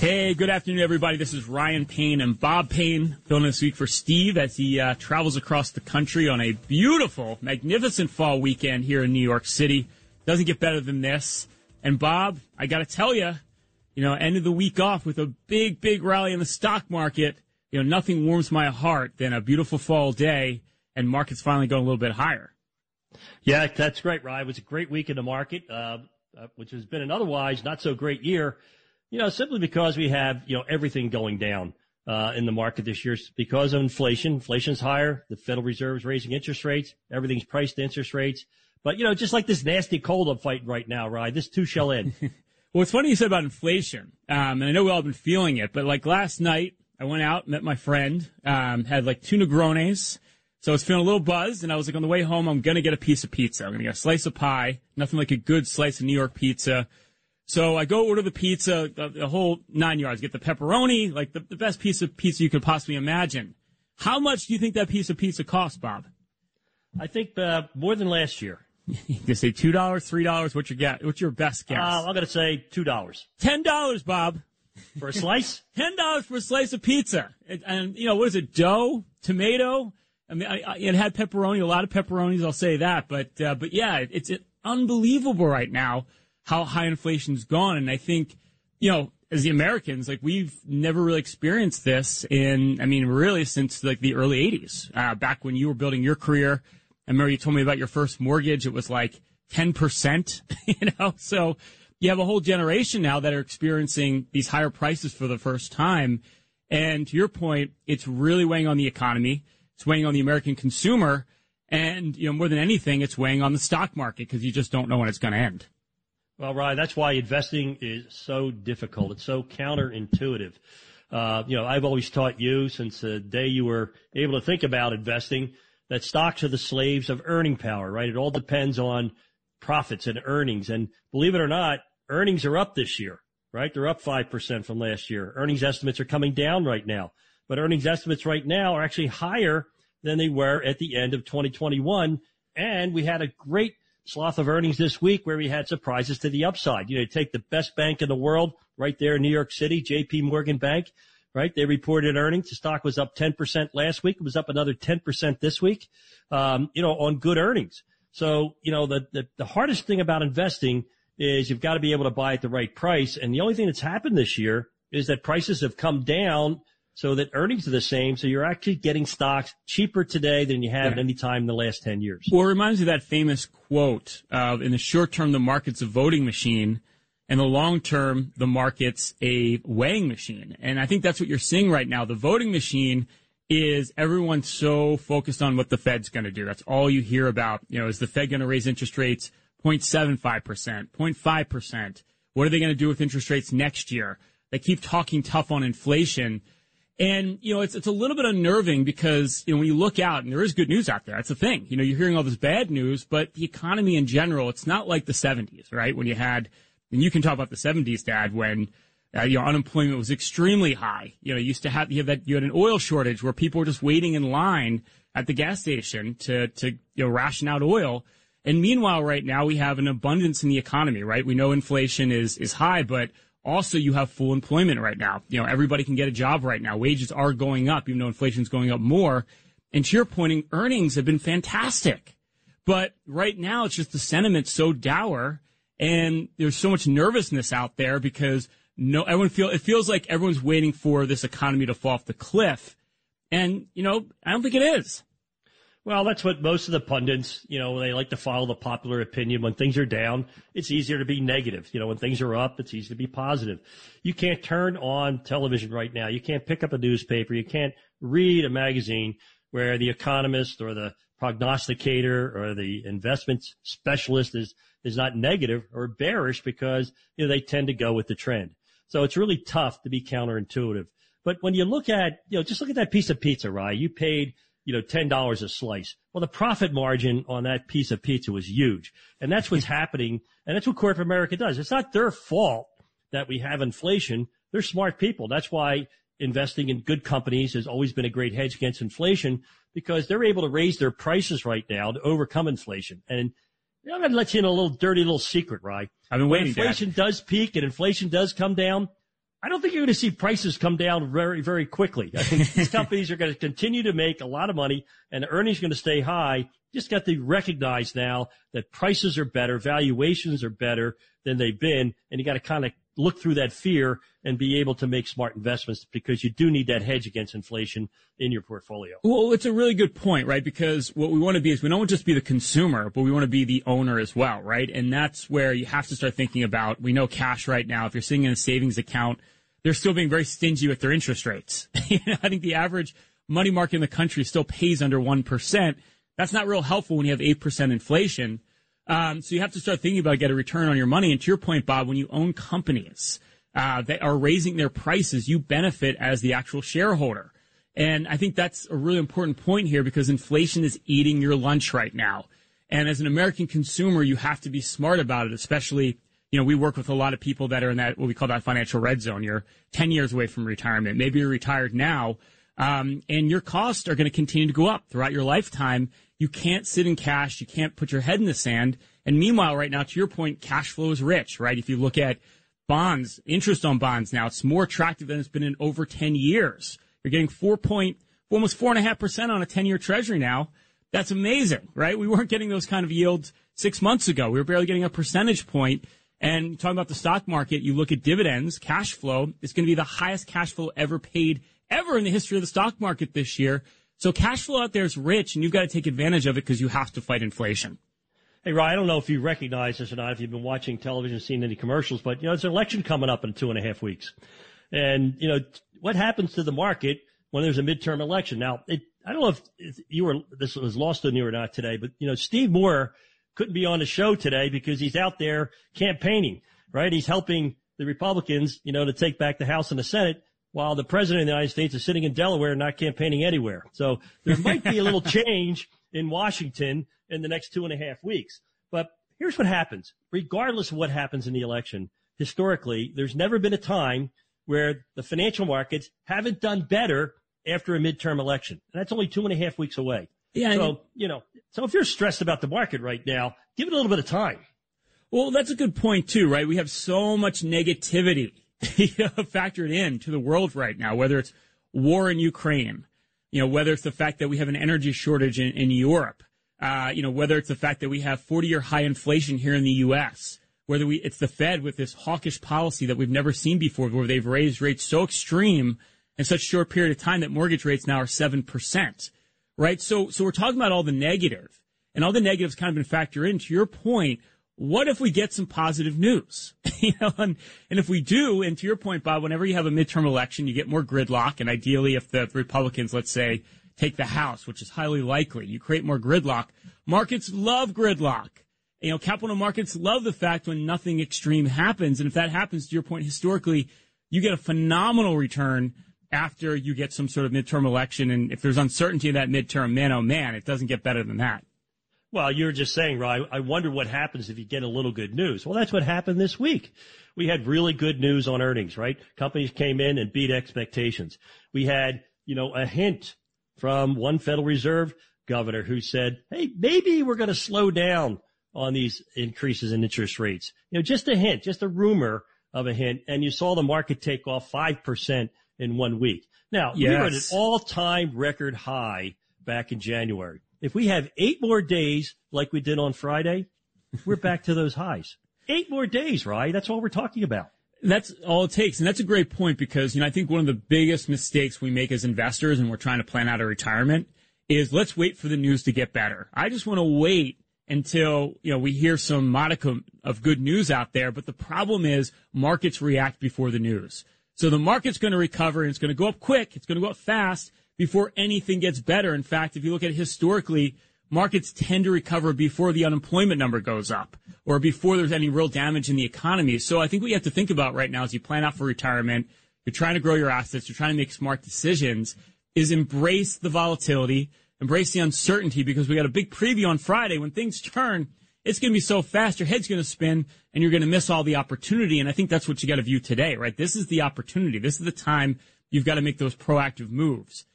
Hey, good afternoon, everybody. This is Ryan Payne and Bob Payne filling this week for Steve as he uh, travels across the country on a beautiful, magnificent fall weekend here in New York City. Doesn't get better than this. And Bob, I got to tell you, you know, ended the week off with a big, big rally in the stock market. You know, nothing warms my heart than a beautiful fall day and markets finally going a little bit higher. Yeah, that's great, Ryan. It was a great week in the market, uh, uh, which has been an otherwise not so great year. You know, simply because we have, you know, everything going down, uh, in the market this year because of inflation. Inflation's higher. The Federal Reserve is raising interest rates. Everything's priced interest rates. But, you know, just like this nasty cold I'm fighting right now, Ryan, this too shall end. well, it's funny you said about inflation. Um, and I know we all have been feeling it, but like last night, I went out, met my friend, um, had like two Negronis. So I was feeling a little buzzed, and I was like, on the way home, I'm gonna get a piece of pizza. I'm gonna get a slice of pie. Nothing like a good slice of New York pizza. So I go order the pizza, the, the whole nine yards, get the pepperoni, like the, the best piece of pizza you could possibly imagine. How much do you think that piece of pizza costs, Bob? I think uh, more than last year. you can say two dollars, three dollars. What's your guess? What's your best guess? Uh, I'm going to say two dollars. Ten dollars, Bob, for a slice. Ten dollars for a slice of pizza, and, and, you know what is it? Dough, tomato. I mean, I, I, it had pepperoni, a lot of pepperonis. I'll say that, but uh, but yeah, it's unbelievable right now how high inflation's gone. And I think, you know, as the Americans, like we've never really experienced this in, I mean, really since like the early 80s, uh, back when you were building your career. I remember you told me about your first mortgage. It was like 10%, you know, so you have a whole generation now that are experiencing these higher prices for the first time. And to your point, it's really weighing on the economy. It's weighing on the American consumer. And, you know, more than anything, it's weighing on the stock market because you just don't know when it's going to end. Well, Ryan, that's why investing is so difficult. It's so counterintuitive. Uh, you know, I've always taught you since the day you were able to think about investing that stocks are the slaves of earning power, right? It all depends on profits and earnings. And believe it or not, earnings are up this year, right? They're up 5% from last year. Earnings estimates are coming down right now, but earnings estimates right now are actually higher than they were at the end of 2021. And we had a great sloth of earnings this week where we had surprises to the upside. You know, take the best bank in the world right there in New York City, JP Morgan Bank, right? They reported earnings. The stock was up 10% last week. It was up another 10% this week, um, you know, on good earnings. So, you know, the, the, the hardest thing about investing is you've got to be able to buy at the right price. And the only thing that's happened this year is that prices have come down so that earnings are the same. So you're actually getting stocks cheaper today than you have yeah. at any time in the last 10 years. Well, it reminds me of that famous quote, uh, in the short term, the market's a voting machine. and the long term, the market's a weighing machine. And I think that's what you're seeing right now. The voting machine is everyone's so focused on what the Fed's going to do. That's all you hear about. You know, is the Fed going to raise interest rates 0.75%, 0.5%? What are they going to do with interest rates next year? They keep talking tough on inflation. And, you know, it's, it's a little bit unnerving because, you know, when you look out and there is good news out there, that's the thing. You know, you're hearing all this bad news, but the economy in general, it's not like the 70s, right? When you had, and you can talk about the 70s, Dad, when, uh, you know, unemployment was extremely high. You know, you used to have, you have that, you had an oil shortage where people were just waiting in line at the gas station to, to, you know, ration out oil. And meanwhile, right now we have an abundance in the economy, right? We know inflation is, is high, but also, you have full employment right now. You know, everybody can get a job right now. Wages are going up, even though inflation's going up more. And to your pointing, earnings have been fantastic. But right now, it's just the sentiment so dour and there's so much nervousness out there because no, everyone feel it feels like everyone's waiting for this economy to fall off the cliff, and you know, I don't think it is. Well, that's what most of the pundits, you know, they like to follow the popular opinion. When things are down, it's easier to be negative. You know, when things are up, it's easy to be positive. You can't turn on television right now. You can't pick up a newspaper. You can't read a magazine where the economist or the prognosticator or the investment specialist is, is not negative or bearish because, you know, they tend to go with the trend. So it's really tough to be counterintuitive. But when you look at, you know, just look at that piece of pizza, right? You paid you know, $10 a slice. Well, the profit margin on that piece of pizza was huge. And that's what's happening. And that's what corporate America does. It's not their fault that we have inflation. They're smart people. That's why investing in good companies has always been a great hedge against inflation because they're able to raise their prices right now to overcome inflation. And I'm going to let you in a little dirty little secret, right? I've been waiting. When inflation Dad. does peak and inflation does come down, I don't think you're going to see prices come down very, very quickly. I think these companies are going to continue to make a lot of money and the earnings are going to stay high. Just got to recognize now that prices are better, valuations are better than they've been, and you got to kind of look through that fear and be able to make smart investments because you do need that hedge against inflation in your portfolio. Well, it's a really good point, right? Because what we want to be is we don't just be the consumer, but we want to be the owner as well, right? And that's where you have to start thinking about, we know cash right now, if you're sitting in a savings account, they're still being very stingy with their interest rates. I think the average money market in the country still pays under 1%. That's not real helpful when you have 8% inflation. Um, so you have to start thinking about get a return on your money. And to your point, Bob, when you own companies uh, that are raising their prices, you benefit as the actual shareholder. And I think that's a really important point here because inflation is eating your lunch right now. And as an American consumer, you have to be smart about it, especially you know, we work with a lot of people that are in that, what we call that financial red zone. You're 10 years away from retirement. Maybe you're retired now. Um, and your costs are going to continue to go up throughout your lifetime. You can't sit in cash. You can't put your head in the sand. And meanwhile, right now, to your point, cash flow is rich, right? If you look at bonds, interest on bonds now, it's more attractive than it's been in over 10 years. You're getting four point, almost four and a half percent on a 10 year treasury now. That's amazing, right? We weren't getting those kind of yields six months ago. We were barely getting a percentage point. And talking about the stock market, you look at dividends, cash flow, it's going to be the highest cash flow ever paid ever in the history of the stock market this year. So cash flow out there is rich and you've got to take advantage of it because you have to fight inflation. Hey, Ryan, I don't know if you recognize this or not, if you've been watching television, seen any commercials, but you know, it's an election coming up in two and a half weeks. And, you know, what happens to the market when there's a midterm election? Now, it, I don't know if, you were, this was lost on you or not today, but, you know, Steve Moore couldn't be on the show today because he's out there campaigning, right? He's helping the Republicans, you know, to take back the House and the Senate while the president of the United States is sitting in Delaware not campaigning anywhere. So there might be a little change in Washington in the next two and a half weeks. But here's what happens. Regardless of what happens in the election, historically, there's never been a time where the financial markets haven't done better after a midterm election. And that's only two and a half weeks away. Yeah. So, you know, so if you're stressed about the market right now, give it a little bit of time. Well, that's a good point too, right? We have so much negativity factored in to the world right now, whether it's war in Ukraine, you know, whether it's the fact that we have an energy shortage in, in Europe, uh, you know, whether it's the fact that we have 40 year high inflation here in the U.S., whether we, it's the Fed with this hawkish policy that we've never seen before, where they've raised rates so extreme in such a short period of time that mortgage rates now are 7% right? So, so we're talking about all the negative and all the negatives kind of been factored into your point. What if we get some positive news? you know, and, and if we do, and to your point, Bob, whenever you have a midterm election, you get more gridlock. And ideally, if the Republicans, let's say, take the House, which is highly likely, you create more gridlock. Markets love gridlock. You know, capital markets love the fact when nothing extreme happens. And if that happens, to your point, historically, you get a phenomenal return after you get some sort of midterm election. And if there's uncertainty in that midterm, man, oh man, it doesn't get better than that. Well, you were just saying, Ryan, I wonder what happens if you get a little good news. Well, that's what happened this week. We had really good news on earnings, right? Companies came in and beat expectations. We had, you know, a hint from one Federal Reserve governor who said, Hey, maybe we're going to slow down on these increases in interest rates. You know, just a hint, just a rumor of a hint. And you saw the market take off 5% in one week. Now, yes. we were at an all-time record high back in January. If we have eight more days like we did on Friday, we're back to those highs. Eight more days, right? That's all we're talking about. That's all it takes. And that's a great point because, you know, I think one of the biggest mistakes we make as investors and we're trying to plan out a retirement is let's wait for the news to get better. I just want to wait until, you know, we hear some modicum of good news out there. But the problem is markets react before the news. So the market's going to recover and it's going to go up quick. It's going to go up fast before anything gets better. In fact, if you look at historically, markets tend to recover before the unemployment number goes up or before there's any real damage in the economy. So I think what you have to think about right now as you plan out for retirement, you're trying to grow your assets, you're trying to make smart decisions, is embrace the volatility, embrace the uncertainty because we got a big preview on Friday. When things turn, it's going to be so fast, your head's going to spin and you're going to miss all the opportunity. And I think that's what you got to view today, right? This is the opportunity. This is the time you've got to make those proactive moves.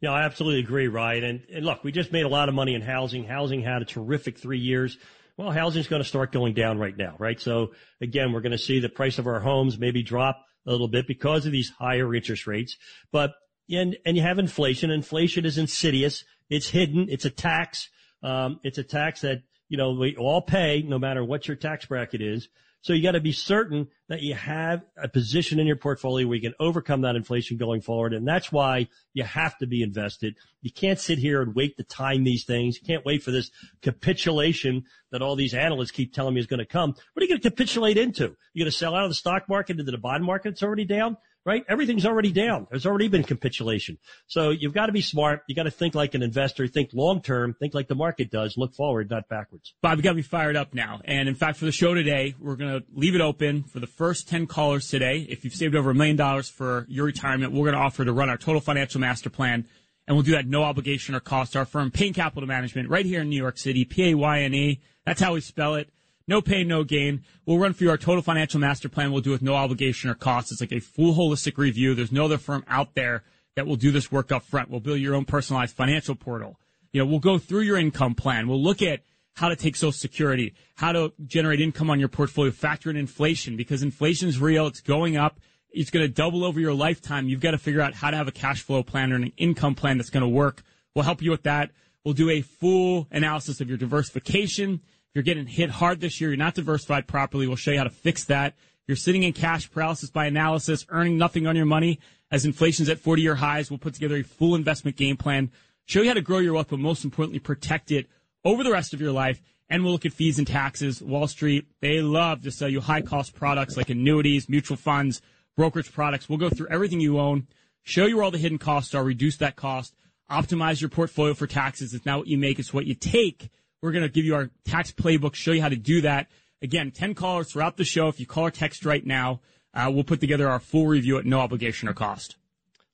Yeah, I absolutely agree, Ryan. And, and look, we just made a lot of money in housing. Housing had a terrific three years. Well, housing's going to start going down right now, right? So again, we're going to see the price of our homes maybe drop a little bit because of these higher interest rates. But and and you have inflation. Inflation is insidious. It's hidden. It's a tax. Um, it's a tax that you know we all pay, no matter what your tax bracket is. So you got to be certain that you have a position in your portfolio where you can overcome that inflation going forward. And that's why you have to be invested. You can't sit here and wait to time these things. You can't wait for this capitulation that all these analysts keep telling me is going to come. What are you going to capitulate into? You're going to sell out of the stock market into the bond market that's already down? Right? Everything's already down. There's already been capitulation. So you've got to be smart. You got to think like an investor, think long term, think like the market does, look forward, not backwards. Bob, you got me fired up now. And in fact, for the show today, we're going to leave it open for the first 10 callers today. If you've saved over a million dollars for your retirement, we're going to offer to run our total financial master plan. And we'll do that no obligation or cost. Our firm, Payne Capital Management, right here in New York City, P-A-Y-N-E. That's how we spell it. No pain, no gain. We'll run through our total financial master plan. We'll do it with no obligation or cost. It's like a full holistic review. There's no other firm out there that will do this work up front. We'll build your own personalized financial portal. You know, we'll go through your income plan. We'll look at how to take social security, how to generate income on your portfolio, factor in inflation because inflation is real. It's going up. It's going to double over your lifetime. You've got to figure out how to have a cash flow plan or an income plan that's going to work. We'll help you with that. We'll do a full analysis of your diversification you're getting hit hard this year, you're not diversified properly, we'll show you how to fix that. You're sitting in cash paralysis by analysis, earning nothing on your money as inflation's at 40 year highs. We'll put together a full investment game plan, show you how to grow your wealth, but most importantly, protect it over the rest of your life. And we'll look at fees and taxes. Wall Street, they love to sell you high cost products like annuities, mutual funds, brokerage products. We'll go through everything you own, show you where all the hidden costs are, reduce that cost, optimize your portfolio for taxes. It's not what you make, it's what you take we're going to give you our tax playbook, show you how to do that. Again, 10 callers throughout the show. If you call or text right now, uh, we'll put together our full review at no obligation or cost.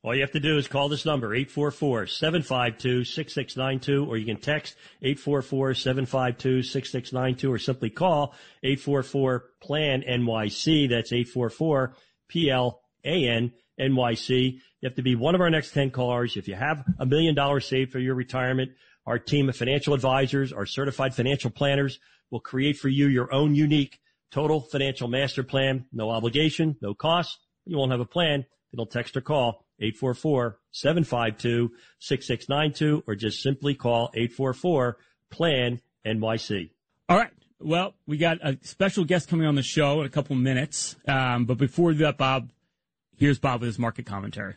All you have to do is call this number, 844-752-6692, or you can text 844-752-6692, or simply call 844-PLAN-NYC. That's 844-P-L-A-N-N-Y-C. You have to be one of our next 10 callers. If you have a million dollars saved for your retirement, our team of financial advisors, our certified financial planners will create for you your own unique total financial master plan. No obligation, no cost. You won't have a plan. It'll text or call 844-752-6692 or just simply call 844-PLAN-NYC. All right. Well, we got a special guest coming on the show in a couple minutes. Um, but before that, Bob, here's Bob with his market commentary.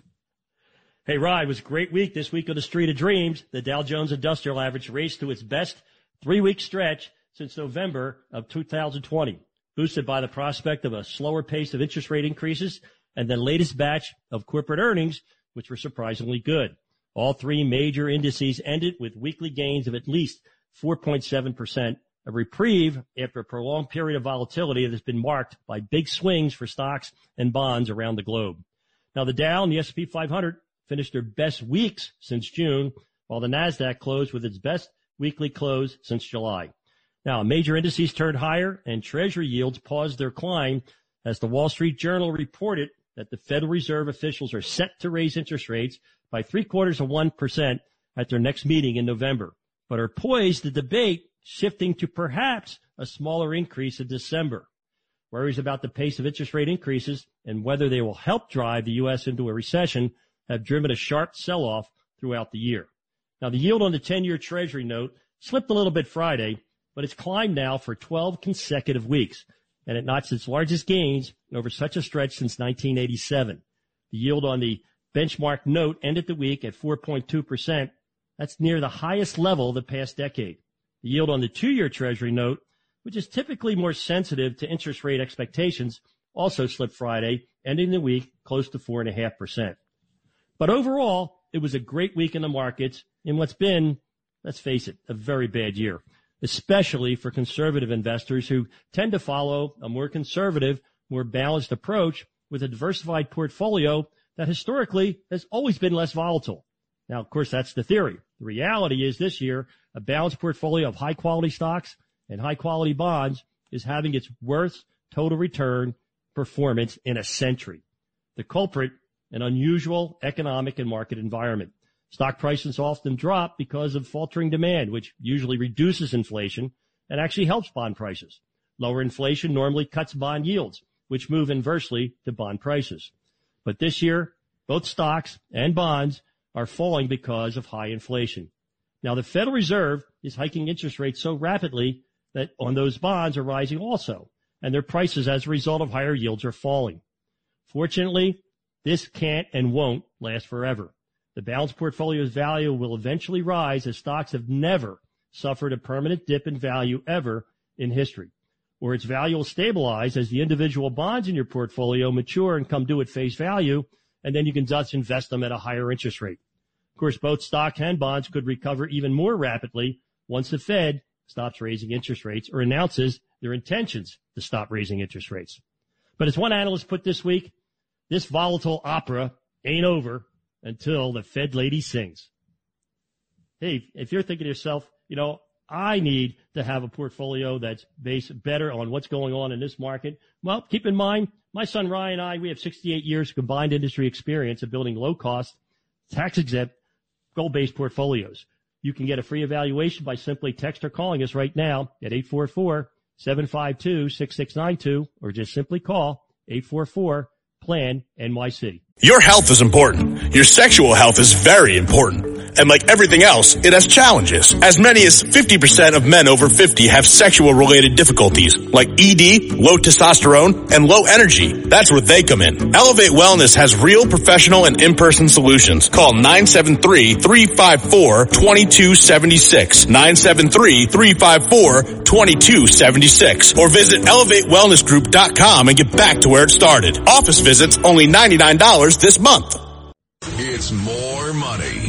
Hey, it was a great week this week on the Street of Dreams. The Dow Jones Industrial Average raced to its best three week stretch since November of 2020, boosted by the prospect of a slower pace of interest rate increases and the latest batch of corporate earnings, which were surprisingly good. All three major indices ended with weekly gains of at least 4.7%, a reprieve after a prolonged period of volatility that has been marked by big swings for stocks and bonds around the globe. Now the Dow and the S&P 500 finished their best weeks since June, while the NASDAQ closed with its best weekly close since July. Now, major indices turned higher and treasury yields paused their climb as the Wall Street Journal reported that the Federal Reserve officials are set to raise interest rates by three quarters of 1% at their next meeting in November, but are poised to debate shifting to perhaps a smaller increase in December. Worries about the pace of interest rate increases and whether they will help drive the U.S. into a recession have driven a sharp sell-off throughout the year. Now, the yield on the 10-year Treasury note slipped a little bit Friday, but it's climbed now for 12 consecutive weeks. and it notched its largest gains over such a stretch since 1987. The yield on the benchmark note ended the week at 4.2%. That's near the highest level the past decade. The yield on the two-year treasury note, which is typically more sensitive to interest rate expectations, also slipped Friday, ending the week close to 4.5%. But overall, it was a great week in the markets in what's been, let's face it, a very bad year especially for conservative investors who tend to follow a more conservative, more balanced approach with a diversified portfolio that historically has always been less volatile. Now, of course, that's the theory. The reality is this year, a balanced portfolio of high quality stocks and high quality bonds is having its worst total return performance in a century. The culprit, an unusual economic and market environment. Stock prices often drop because of faltering demand, which usually reduces inflation and actually helps bond prices. Lower inflation normally cuts bond yields, which move inversely to bond prices. But this year, both stocks and bonds are falling because of high inflation. Now, the Federal Reserve is hiking interest rates so rapidly that on those bonds are rising also, and their prices as a result of higher yields are falling. Fortunately, this can't and won't last forever. The balanced portfolio's value will eventually rise as stocks have never suffered a permanent dip in value ever in history. Or its value will stabilize as the individual bonds in your portfolio mature and come due at face value, and then you can just invest them at a higher interest rate. Of course, both stock and bonds could recover even more rapidly once the Fed stops raising interest rates or announces their intentions to stop raising interest rates. But as one analyst put this week, this volatile opera ain't over until the Fed lady sings. Hey, if you're thinking to yourself, you know, I need to have a portfolio that's based better on what's going on in this market. Well, keep in mind, my son Ryan and I, we have 68 years of combined industry experience of building low cost, tax exempt, gold based portfolios. You can get a free evaluation by simply text or calling us right now at 844 752 6692 or just simply call 844 plan NYC. Your health is important. Your sexual health is very important. And like everything else, it has challenges. As many as 50% of men over 50 have sexual related difficulties like ED, low testosterone, and low energy. That's where they come in. Elevate Wellness has real professional and in-person solutions. Call 973-354-2276. 973-354-2276. Or visit elevatewellnessgroup.com and get back to where it started. Office visits only $99 this month. It's more money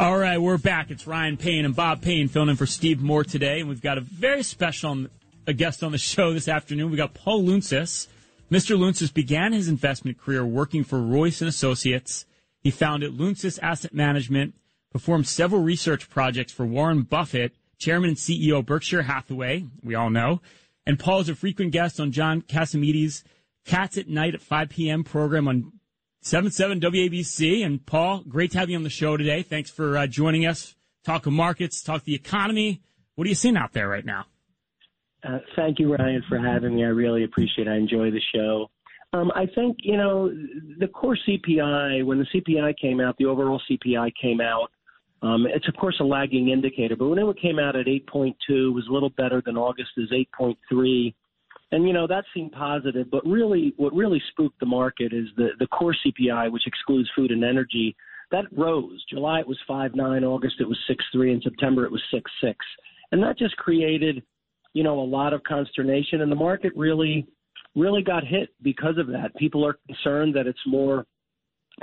All right, we're back. It's Ryan Payne and Bob Payne filling in for Steve Moore today, and we've got a very special um, a guest on the show this afternoon. We got Paul Lountzis. Mr. Lountzis began his investment career working for Royce and Associates. He founded Lountzis Asset Management, performed several research projects for Warren Buffett, chairman and CEO Berkshire Hathaway. We all know. And Paul is a frequent guest on John Catsimatidis' Cats at Night at 5 p.m. program on 77 WABC. And Paul, great to have you on the show today. Thanks for uh, joining us. Talk of markets, talk the economy. What are you seeing out there right now? Uh, thank you, Ryan, for having me. I really appreciate it. I enjoy the show. Um, I think, you know, the core CPI, when the CPI came out, the overall CPI came out, um, it's, of course, a lagging indicator, but when it came out at 8.2, it was a little better than August's 8.3. And you know that seemed positive, but really, what really spooked the market is the the core CPI, which excludes food and energy, that rose. July it was five nine, August it was six three, and September it was six six, and that just created, you know, a lot of consternation, and the market really, really got hit because of that. People are concerned that it's more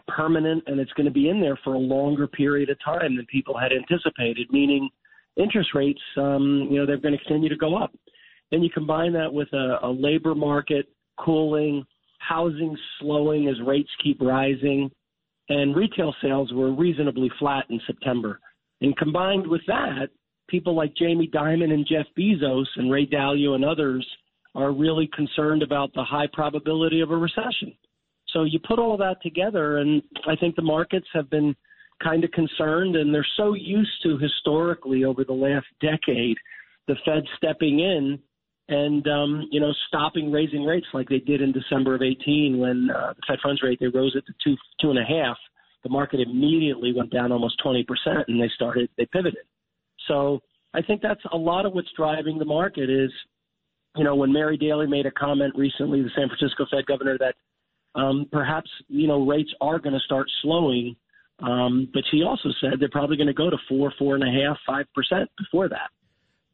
permanent and it's going to be in there for a longer period of time than people had anticipated, meaning interest rates, um, you know, they're going to continue to go up. Then you combine that with a, a labor market cooling, housing slowing as rates keep rising, and retail sales were reasonably flat in September. And combined with that, people like Jamie Dimon and Jeff Bezos and Ray Dalio and others are really concerned about the high probability of a recession. So you put all that together, and I think the markets have been kind of concerned, and they're so used to historically over the last decade the Fed stepping in and um, you know stopping raising rates like they did in December of 18 when uh, the Fed funds rate they rose it to two two and a half. The market immediately went down almost 20 percent, and they started they pivoted. So I think that's a lot of what's driving the market is, you know, when Mary Daly made a comment recently, the San Francisco Fed governor, that um, perhaps you know rates are going to start slowing. Um, but she also said they're probably going to go to four, four and a half, five percent before that.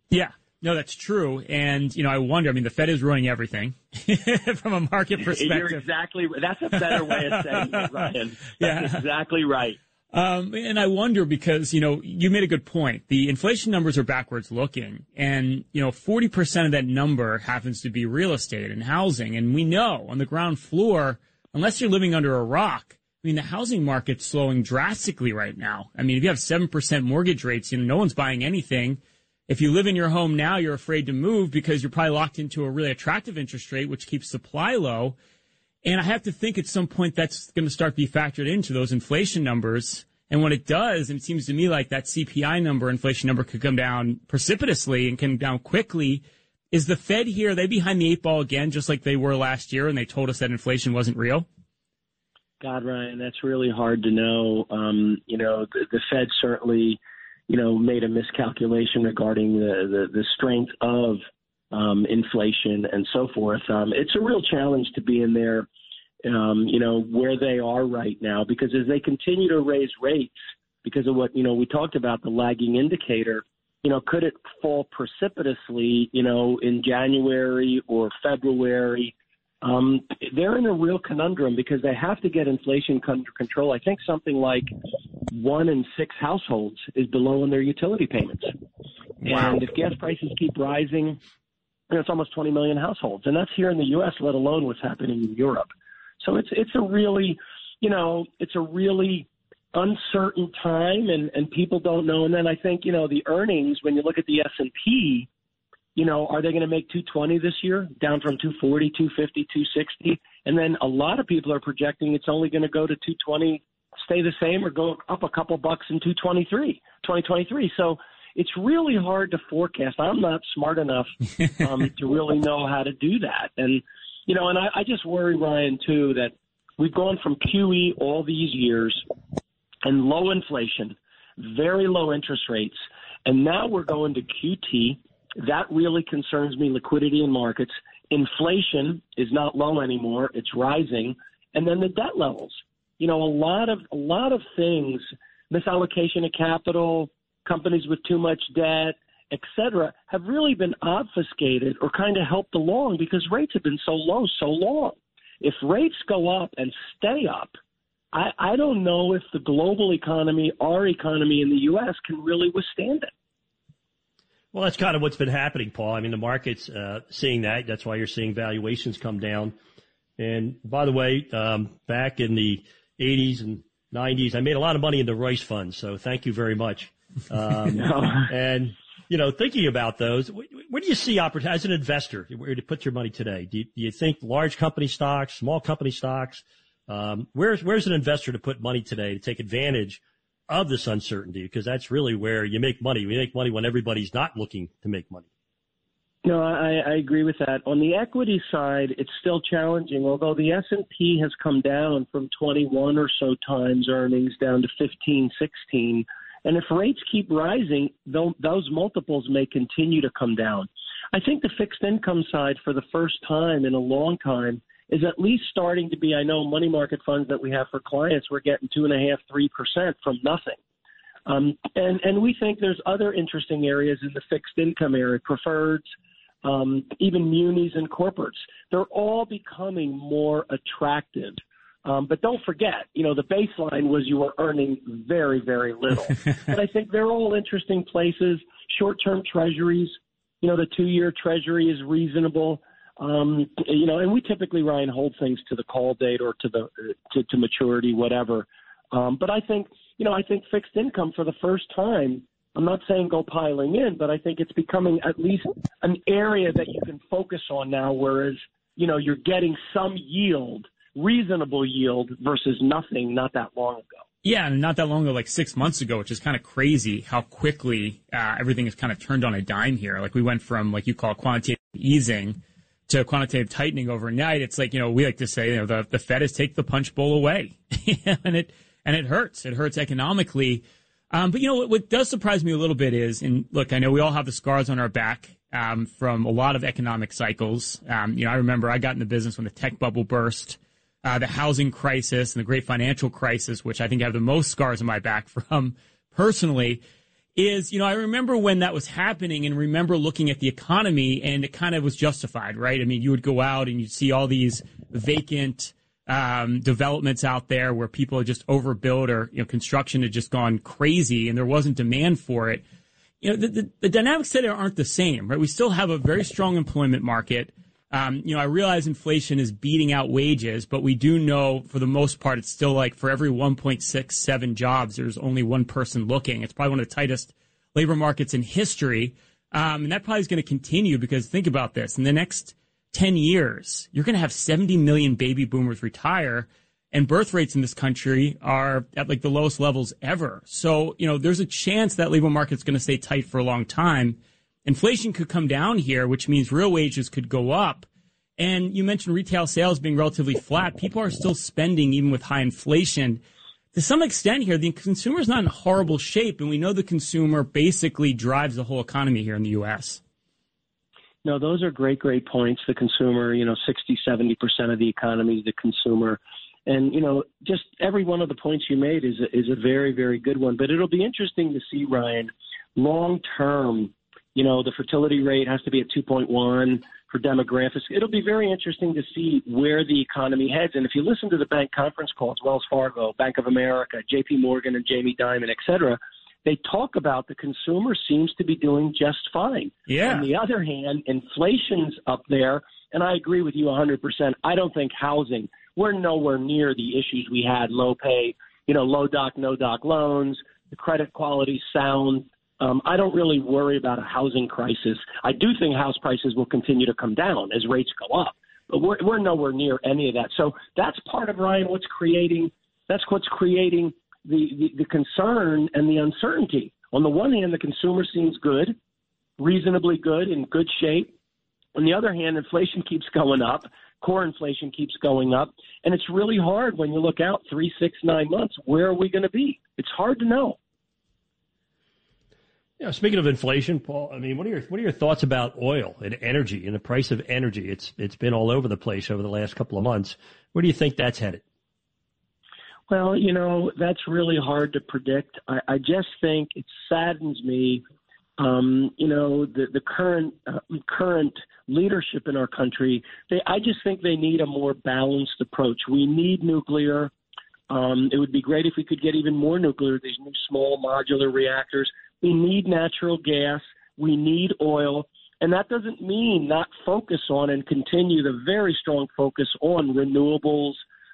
Yeah, no, that's true. And, you know, I wonder, I mean, the Fed is ruining everything from a market perspective. You're exactly, that's a better way of saying it, Ryan. That's yeah. exactly right. Um, and I wonder because, you know, you made a good point. The inflation numbers are backwards looking and, you know, 40% of that number happens to be real estate and housing. And we know on the ground floor, unless you're living under a rock, I mean, the housing market's slowing drastically right now. I mean, if you have 7% mortgage rates, you know, no one's buying anything if you live in your home now, you're afraid to move because you're probably locked into a really attractive interest rate, which keeps supply low. And I have to think at some point that's going to start to be factored into those inflation numbers. And when it does, it seems to me like that CPI number, inflation number could come down precipitously and come down quickly. Is the Fed here, are they behind the eight ball again, just like they were last year and they told us that inflation wasn't real? God, Ryan, that's really hard to know. Um, you know, the, the Fed certainly you know, made a miscalculation regarding the, the, the strength of um, inflation and so forth. Um, it's a real challenge to be in there, um, you know, where they are right now, because as they continue to raise rates, because of what, you know, we talked about the lagging indicator, you know, could it fall precipitously, you know, in January or February? Um, they're in a real conundrum because they have to get inflation under control. I think something like one in six households is below in their utility payments. Wow. And if gas prices keep rising, you know, it's almost 20 million households. And that's here in the U.S., let alone what's happening in Europe. So it's, it's a really, you know, it's a really uncertain time and, and people don't know. And then I think, you know, the earnings, when you look at the S&P, you know, are they going to make 220 this year, down from 240, 250, 260? And then a lot of people are projecting it's only going to go to 220, stay the same, or go up a couple bucks in 223, 2023. So it's really hard to forecast. I'm not smart enough um, to really know how to do that. And, you know, and I, I just worry, Ryan, too, that we've gone from QE all these years and low inflation, very low interest rates, and now we're going to QT that really concerns me liquidity in markets. Inflation is not low anymore, it's rising. And then the debt levels. You know, a lot of a lot of things, misallocation of capital, companies with too much debt, et cetera, have really been obfuscated or kind of helped along because rates have been so low so long. If rates go up and stay up, I, I don't know if the global economy, our economy in the U.S., can really withstand it. Well, that's kind of what's been happening, Paul. I mean, the market's uh, seeing that. That's why you're seeing valuations come down. And by the way, um, back in the 80s and 90s, I made a lot of money in the Royce Fund, So thank you very much. Um, and you know, thinking about those, where do you see opportunity as an investor where to put your money today? Do you, do you think large company stocks, small company stocks? Um, where's where's an investor to put money today to take advantage of this uncertainty because that's really where you make money. We make money when everybody's not looking to make money. No, I, I agree with that. On the equity side, it's still challenging. Although the S and P has come down from 21 or so times earnings down to 15, 16, and if rates keep rising, those multiples may continue to come down. I think the fixed income side, for the first time in a long time, is at least starting to be. I know money market funds that we have for clients, we're getting two and a half, three percent from nothing. Um, and and we think there's other interesting areas in the fixed income area, preferreds, um, even munis and corporates. They're all becoming more attractive. Um, but don't forget, you know, the baseline was you were earning very, very little. but I think they're all interesting places. Short-term treasuries, you know, the two-year treasury is reasonable. Um, you know, and we typically Ryan hold things to the call date or to the to, to maturity, whatever. Um, but I think you know, I think fixed income for the first time. I'm not saying go piling in, but I think it's becoming at least an area that you can focus on now. Whereas you know you're getting some yield reasonable yield versus nothing not that long ago. Yeah, and not that long ago, like six months ago, which is kind of crazy how quickly uh, everything has kind of turned on a dime here. Like we went from, like you call quantitative easing to quantitative tightening overnight. It's like, you know, we like to say, you know, the, the Fed has take the punch bowl away and it, and it hurts. It hurts economically. Um, but you know, what, what, does surprise me a little bit is, and look, I know we all have the scars on our back, um, from a lot of economic cycles. Um, you know, I remember I got in the business when the tech bubble burst uh, the housing crisis and the great financial crisis, which I think I have the most scars on my back from personally, is, you know, I remember when that was happening and remember looking at the economy and it kind of was justified, right? I mean, you would go out and you'd see all these vacant, um, developments out there where people had just overbuilt or, you know, construction had just gone crazy and there wasn't demand for it. You know, the, the, the dynamics today aren't the same, right? We still have a very strong employment market. Um, you know, I realize inflation is beating out wages, but we do know for the most part, it's still like for every 1.67 jobs, there's only one person looking. It's probably one of the tightest labor markets in history. Um, and that probably is going to continue because think about this. In the next 10 years, you're going to have 70 million baby boomers retire and birth rates in this country are at like the lowest levels ever. So, you know, there's a chance that labor market's going to stay tight for a long time inflation could come down here, which means real wages could go up. And you mentioned retail sales being relatively flat. People are still spending even with high inflation. To some extent here, the consumer is not in horrible shape, and we know the consumer basically drives the whole economy here in the U.S. No, those are great, great points. The consumer, you know, 60, 70% of the economy is the consumer. And, you know, just every one of the points you made is a, is a very, very good one. But it'll be interesting to see, Ryan, long term, you know, the fertility rate has to be at 2.1 for demographics. It'll be very interesting to see where the economy heads. And if you listen to the bank conference calls, Wells Fargo, Bank of America, JP Morgan, and Jamie Dimon, et cetera, they talk about the consumer seems to be doing just fine. Yeah. On the other hand, inflation's up there, and I agree with you 100%. I don't think housing, we're nowhere near the issues we had low pay, you know, low doc, no doc loans, the credit quality sound um, I don't really worry about a housing crisis. I do think house prices will continue to come down as rates go up, but we're, we're nowhere near any of that. So that's part of Ryan what's creating. That's what's creating the, the, the concern and the uncertainty. On the one hand, the consumer seems good, reasonably good, in good shape. On the other hand, inflation keeps going up, core inflation keeps going up, and it's really hard when you look out three, six, nine months. Where are we going to be? It's hard to know. Yeah, speaking of inflation, Paul, I mean, what are your what are your thoughts about oil and energy and the price of energy? It's it's been all over the place over the last couple of months. Where do you think that's headed? Well, you know, that's really hard to predict. I, I just think it saddens me. Um, you know, the the current uh, current leadership in our country. They, I just think they need a more balanced approach. We need nuclear. Um, it would be great if we could get even more nuclear, these new small modular reactors. We need natural gas. We need oil. And that doesn't mean not focus on and continue the very strong focus on renewables,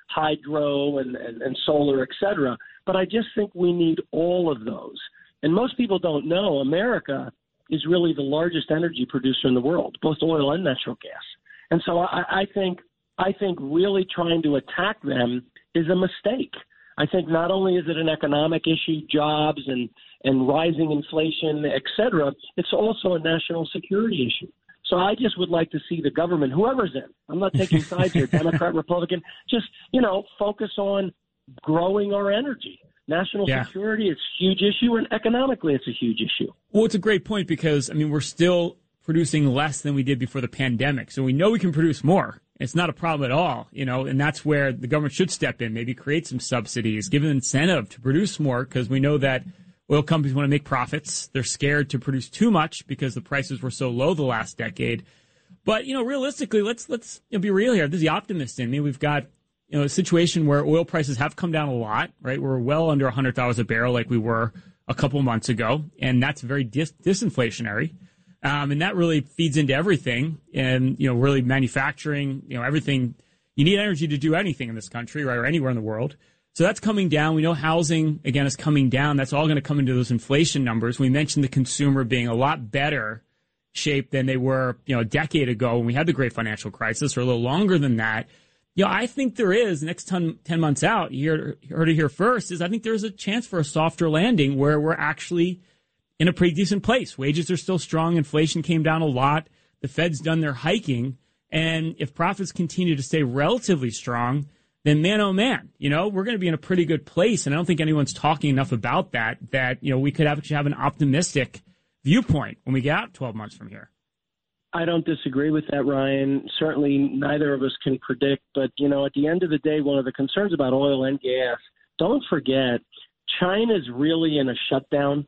hydro, and, and, and solar, et cetera. But I just think we need all of those. And most people don't know America is really the largest energy producer in the world, both oil and natural gas. And so I, I think I think really trying to attack them is a mistake. I think not only is it an economic issue, jobs and, and rising inflation, et cetera, it's also a national security issue. So I just would like to see the government, whoever's in, I'm not taking sides here, Democrat, Republican, just, you know, focus on growing our energy. National yeah. security, is a huge issue, and economically, it's a huge issue. Well, it's a great point because, I mean, we're still producing less than we did before the pandemic. So we know we can produce more. It's not a problem at all, you know, and that's where the government should step in, maybe create some subsidies, give an incentive to produce more because we know that oil companies want to make profits. They're scared to produce too much because the prices were so low the last decade. But, you know, realistically, let's, let's you know, be real here. This is the optimist in me. We've got, you know, a situation where oil prices have come down a lot, right? We're well under $100 a barrel like we were a couple months ago. And that's very dis- disinflationary. Um, and that really feeds into everything and, you know, really manufacturing, you know, everything. You need energy to do anything in this country, right, or anywhere in the world. So that's coming down. We know housing, again, is coming down. That's all going to come into those inflation numbers. We mentioned the consumer being a lot better shape than they were, you know, a decade ago when we had the great financial crisis or a little longer than that. Yeah, I think there is. Next 10, 10 months out, you heard it here first, is I think there's a chance for a softer landing where we're actually in a pretty decent place. Wages are still strong. Inflation came down a lot. The Fed's done their hiking. And if profits continue to stay relatively strong, then man, oh man, you know, we're going to be in a pretty good place. And I don't think anyone's talking enough about that, that, you know, we could actually have an optimistic viewpoint when we get out 12 months from here. I don't disagree with that, Ryan. Certainly, neither of us can predict. But, you know, at the end of the day, one of the concerns about oil and gas, don't forget, China's really in a shutdown.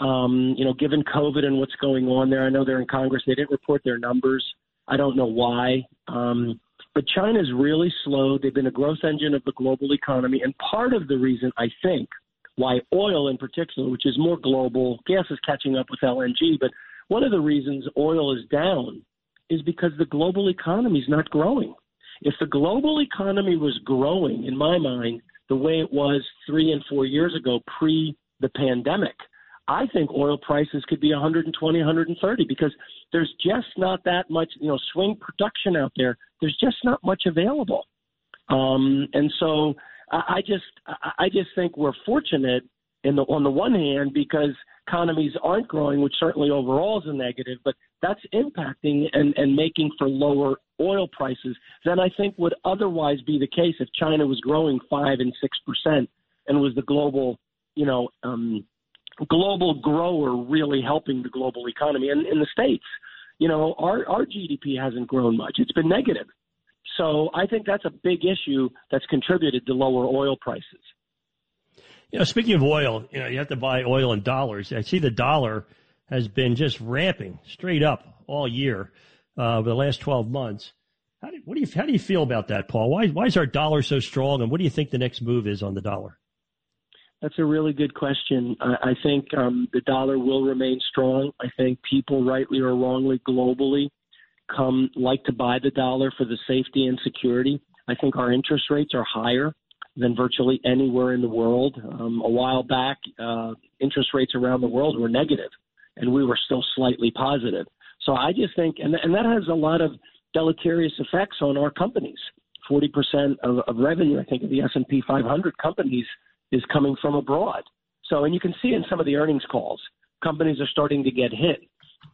Um, you know, given COVID and what's going on there, I know they're in Congress. They didn't report their numbers. I don't know why. Um, but China's really slow. They've been a growth engine of the global economy. And part of the reason, I think, why oil in particular, which is more global, gas is catching up with LNG, but one of the reasons oil is down is because the global economy is not growing. If the global economy was growing, in my mind, the way it was three and four years ago, pre the pandemic, I think oil prices could be 120, 130 because there's just not that much, you know, swing production out there. There's just not much available. Um, and so I just, I just think we're fortunate in the, on the one hand because economies aren't growing, which certainly overall is a negative, but that's impacting and, and making for lower oil prices than I think would otherwise be the case if China was growing five and six percent and was the global, you know, um, global grower really helping the global economy. And in the states, you know, our our GDP hasn't grown much; it's been negative. So I think that's a big issue that's contributed to lower oil prices. You know, speaking of oil, you know, you have to buy oil in dollars. I see the dollar has been just ramping straight up all year uh, over the last 12 months. How do, what do you how do you feel about that, Paul? Why why is our dollar so strong, and what do you think the next move is on the dollar? That's a really good question. I, I think um, the dollar will remain strong. I think people, rightly or wrongly, globally, come like to buy the dollar for the safety and security. I think our interest rates are higher than virtually anywhere in the world. Um, a while back, uh, interest rates around the world were negative, and we were still slightly positive. So I just think, and, and that has a lot of deleterious effects on our companies. Forty percent of, of revenue, I think, of the S and P 500 companies is coming from abroad. So, and you can see in some of the earnings calls, companies are starting to get hit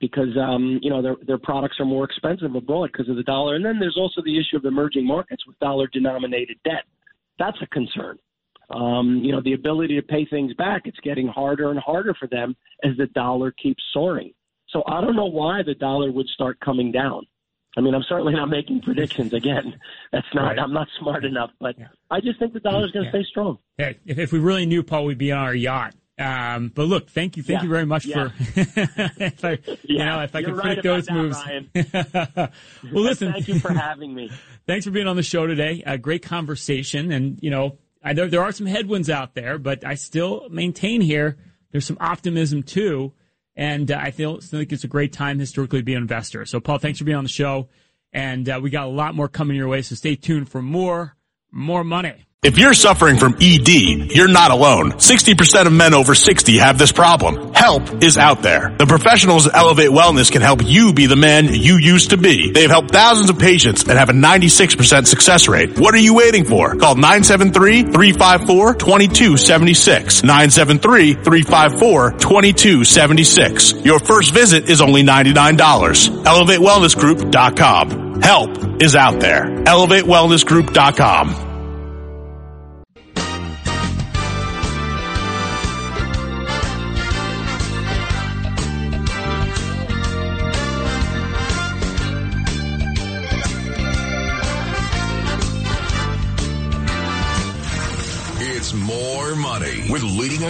because um, you know their their products are more expensive abroad because of the dollar. And then there's also the issue of emerging markets with dollar denominated debt that's a concern. Um, you know, the ability to pay things back, it's getting harder and harder for them as the dollar keeps soaring. So I don't know why the dollar would start coming down. I mean, I'm certainly not making predictions. Again, that's not. Right. I'm not smart enough, but yeah. I just think the dollar's going to yeah. stay strong. Hey, if, if we really knew, Paul, we'd be on our yacht. Um, but look, thank you, thank yeah. you very much for. if I, you know, if I could right predict those that, moves. well, listen. thank you for having me. Thanks for being on the show today. A great conversation. And, you know, I know there are some headwinds out there, but I still maintain here there's some optimism too. And uh, I feel think it's a great time historically to be an investor. So, Paul, thanks for being on the show. And uh, we got a lot more coming your way. So stay tuned for more, more money. If you're suffering from ED, you're not alone. 60% of men over 60 have this problem. Help is out there. The professionals at Elevate Wellness can help you be the man you used to be. They've helped thousands of patients and have a 96% success rate. What are you waiting for? Call 973-354-2276. 973-354-2276. Your first visit is only $99. ElevateWellnessGroup.com. Help is out there. ElevateWellnessGroup.com.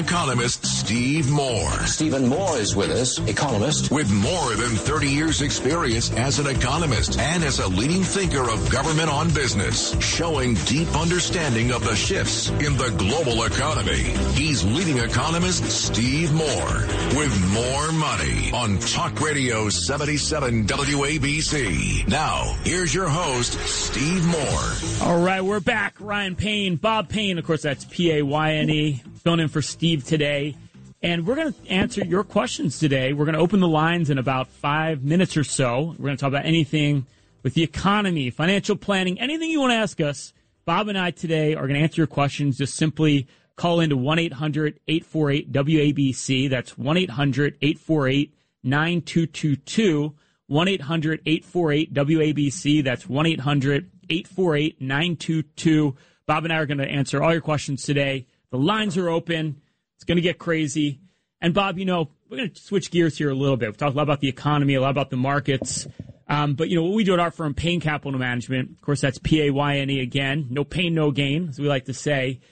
economist Steve Moore. Stephen Moore is with us, economist. With more than 30 years experience as an economist and as a leading thinker of government on business, showing deep understanding of the shifts in the global economy. He's leading economist Steve Moore with more money on Talk Radio 77 WABC. Now, here's your host, Steve Moore. All right, we're back. Ryan Payne, Bob Payne, of course, that's P-A-Y-N-E filling in for Steve today. And we're going to answer your questions today. We're going to open the lines in about five minutes or so. We're going to talk about anything with the economy, financial planning, anything you want to ask us. Bob and I today are going to answer your questions. Just simply call into 1-800-848-WABC. That's 1-800-848-9222. 1-800-848-WABC. That's 1-800-848-922. Bob and I are going to answer all your questions today. The lines are open. It's going to get crazy. And Bob, you know, we're going to switch gears here a little bit. We've talked a lot about the economy, a lot about the markets. Um, but you know what we do at our firm, Payne Capital Management. Of course, that's P A Y N E again. No pain, no gain, as we like to say.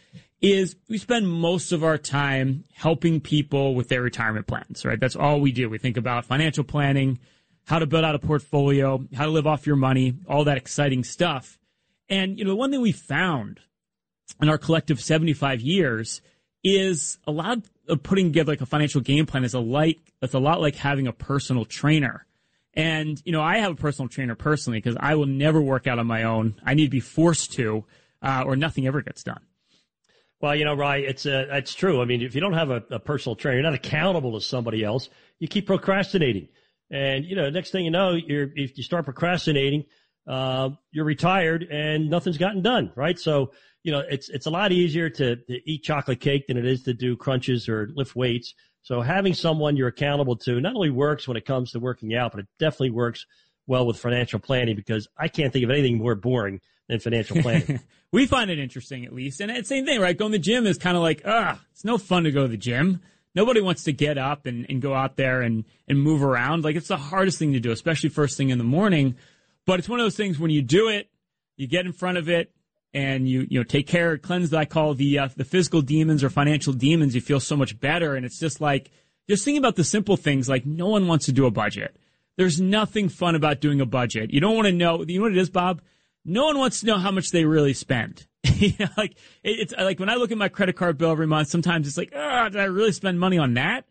Is we spend most of our time helping people with their retirement plans, right? That's all we do. We think about financial planning, how to build out a portfolio, how to live off your money, all that exciting stuff. And you know, the one thing we found in our collective 75 years is a lot of putting together like a financial game plan is a like it's a lot like having a personal trainer. And you know, I have a personal trainer personally because I will never work out on my own. I need to be forced to, uh, or nothing ever gets done. Well, you know, Rye, it's uh, it's true. I mean, if you don't have a, a personal trainer, you're not accountable to somebody else. You keep procrastinating, and you know, next thing you know, you're if you start procrastinating, uh, you're retired and nothing's gotten done, right? So you know, it's it's a lot easier to, to eat chocolate cake than it is to do crunches or lift weights. So having someone you're accountable to not only works when it comes to working out, but it definitely works well with financial planning because I can't think of anything more boring than financial planning. we find it interesting at least. And it's the same thing, right? Going to the gym is kind of like, ah, it's no fun to go to the gym. Nobody wants to get up and, and go out there and, and move around. Like it's the hardest thing to do, especially first thing in the morning. But it's one of those things when you do it, you get in front of it, and you you know take care, cleanse that I call the uh, the physical demons or financial demons. You feel so much better, and it's just like just thinking about the simple things. Like no one wants to do a budget. There's nothing fun about doing a budget. You don't want to know. You know what it is, Bob? No one wants to know how much they really spend. you know, like it's like when I look at my credit card bill every month. Sometimes it's like, oh, did I really spend money on that?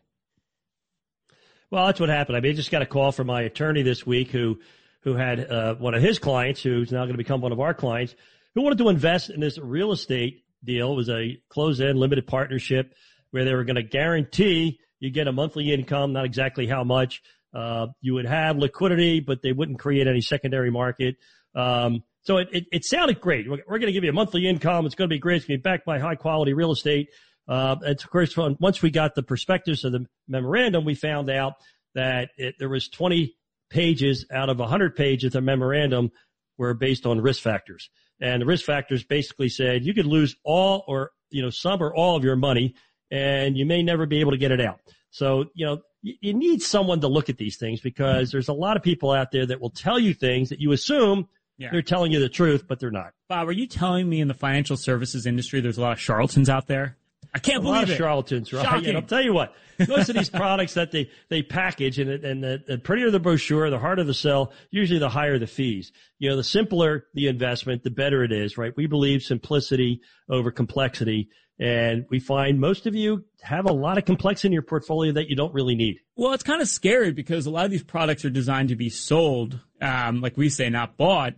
Well, that's what happened. I mean, I just got a call from my attorney this week who who had uh, one of his clients who's now going to become one of our clients who wanted to invest in this real estate deal. It was a closed-end limited partnership where they were going to guarantee you get a monthly income, not exactly how much. Uh, you would have liquidity, but they wouldn't create any secondary market. Um, so it, it, it, sounded great. We're, we're going to give you a monthly income. It's going to be great. It's going to be backed by high quality real estate. Uh, and of course, once we got the prospectus of the memorandum, we found out that it, there was 20 pages out of 100 pages of the memorandum were based on risk factors. And the risk factors basically said you could lose all or, you know, some or all of your money and you may never be able to get it out. So, you know, you, you need someone to look at these things because there's a lot of people out there that will tell you things that you assume yeah. they're telling you the truth, but they're not. Bob, are you telling me in the financial services industry there's a lot of charlatans out there? I can't a believe lot it. charlatans, right? Shocking. And I'll tell you what, most of these products that they, they package and, and the, the prettier the brochure, the harder the sell, usually the higher the fees. You know, the simpler the investment, the better it is, right? We believe simplicity over complexity. And we find most of you have a lot of complexity in your portfolio that you don't really need. Well, it's kind of scary because a lot of these products are designed to be sold, um, like we say, not bought.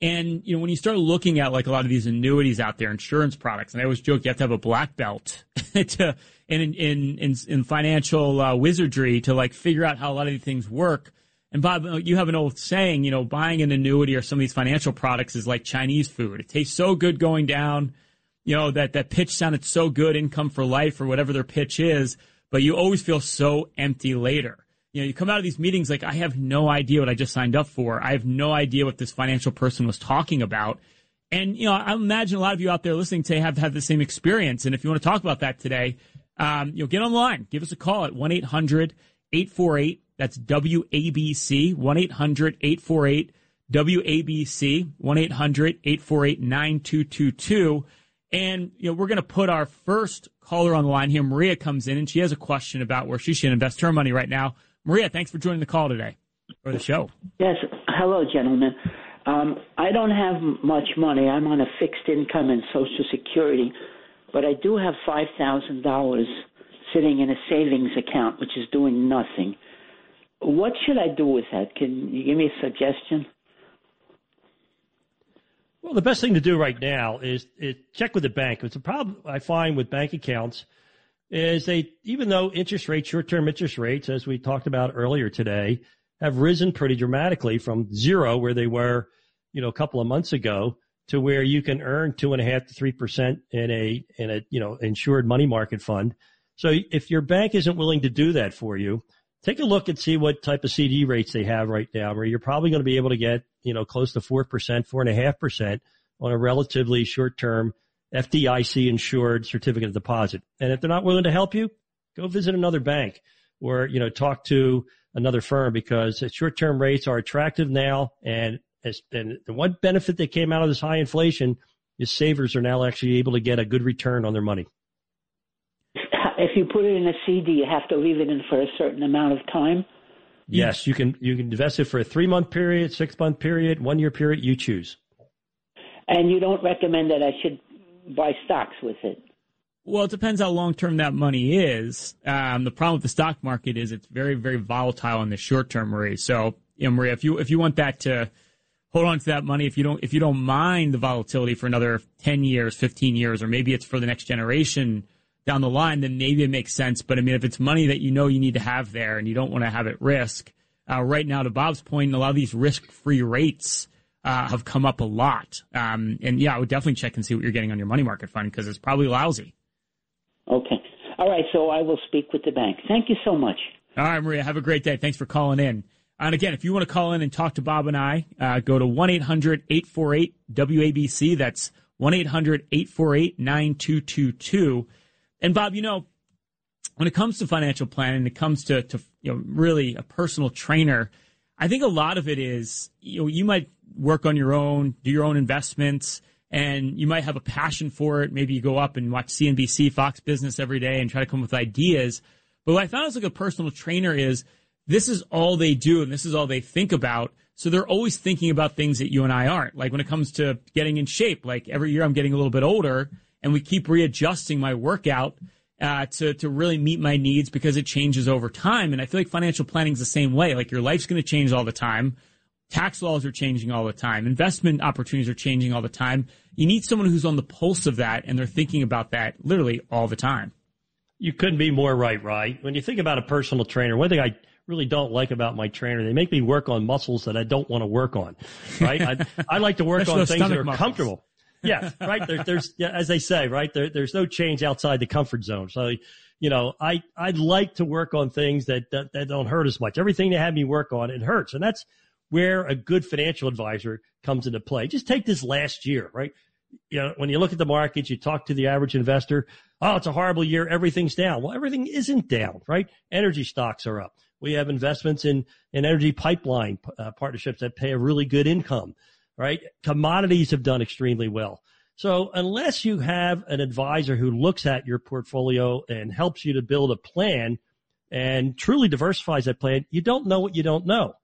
And, you know, when you start looking at like a lot of these annuities out there, insurance products, and I always joke you have to have a black belt to, in, in, in, in financial uh, wizardry to like figure out how a lot of these things work. And Bob, you have an old saying, you know, buying an annuity or some of these financial products is like Chinese food. It tastes so good going down. You know, that, that pitch sounded so good, income for life or whatever their pitch is, but you always feel so empty later you know, you come out of these meetings like, I have no idea what I just signed up for. I have no idea what this financial person was talking about. And, you know, I imagine a lot of you out there listening today have had the same experience. And if you want to talk about that today, um, you know, get online. Give us a call at 1-800-848. That's WABC. 1-800-848 WABC. 1-800-848-9222. And, you know, we're going to put our first caller on the line here. Maria comes in and she has a question about where she should invest her money right now. Maria, thanks for joining the call today or the show. Yes. Hello, gentlemen. Um, I don't have much money. I'm on a fixed income and Social Security, but I do have five thousand dollars sitting in a savings account, which is doing nothing. What should I do with that? Can you give me a suggestion? Well, the best thing to do right now is, is check with the bank. It's a problem I find with bank accounts is they, even though interest rates, short-term interest rates, as we talked about earlier today, have risen pretty dramatically from zero where they were, you know, a couple of months ago to where you can earn two and a half to three percent in a in a you know insured money market fund. So if your bank isn't willing to do that for you, take a look and see what type of CD rates they have right now, where you're probably going to be able to get you know close to four percent, four and a half percent on a relatively short term FDIC insured certificate of deposit. And if they're not willing to help you, go visit another bank or you know talk to another firm because short term rates are attractive now and and the one benefit that came out of this high inflation is savers are now actually able to get a good return on their money. If you put it in a CD, you have to leave it in for a certain amount of time. Yes, you can you can invest it for a three month period, six month period, one year period. You choose. And you don't recommend that I should buy stocks with it. Well, it depends how long term that money is. Um, the problem with the stock market is it's very, very volatile in the short term, Marie. So, you know, if you if you want that to hold on to that money if you don't if you don't mind the volatility for another 10 years 15 years or maybe it's for the next generation down the line then maybe it makes sense but i mean if it's money that you know you need to have there and you don't want to have it risk uh, right now to bob's point a lot of these risk free rates uh, have come up a lot. Um, and yeah i would definitely check and see what you're getting on your money market fund because it's probably lousy. Okay. All right so i will speak with the bank. Thank you so much. All right maria have a great day. Thanks for calling in. And again, if you want to call in and talk to Bob and I, uh, go to 1-800-848-WABC. That's 1-800-848-9222. And Bob, you know, when it comes to financial planning, it comes to, to, you know, really a personal trainer, I think a lot of it is, you know, you might work on your own, do your own investments, and you might have a passion for it. Maybe you go up and watch CNBC, Fox Business every day and try to come up with ideas. But what I found as like a personal trainer is – this is all they do and this is all they think about. So they're always thinking about things that you and I aren't. Like when it comes to getting in shape, like every year I'm getting a little bit older and we keep readjusting my workout uh, to, to really meet my needs because it changes over time. And I feel like financial planning is the same way. Like your life's going to change all the time. Tax laws are changing all the time. Investment opportunities are changing all the time. You need someone who's on the pulse of that and they're thinking about that literally all the time. You couldn't be more right, right? When you think about a personal trainer, one thing I really don't like about my trainer. They make me work on muscles that I don't want to work on. Right? I, I like to work on things that are muscles. comfortable. Yeah, right. There, there's yeah, as they say, right. There, there's no change outside the comfort zone. So, you know, I I'd like to work on things that, that that don't hurt as much. Everything they have me work on, it hurts, and that's where a good financial advisor comes into play. Just take this last year, right? You know, when you look at the markets, you talk to the average investor. Oh, it's a horrible year. Everything's down. Well, everything isn't down, right? Energy stocks are up. We have investments in, in energy pipeline uh, partnerships that pay a really good income, right? Commodities have done extremely well. So unless you have an advisor who looks at your portfolio and helps you to build a plan and truly diversifies that plan, you don't know what you don't know.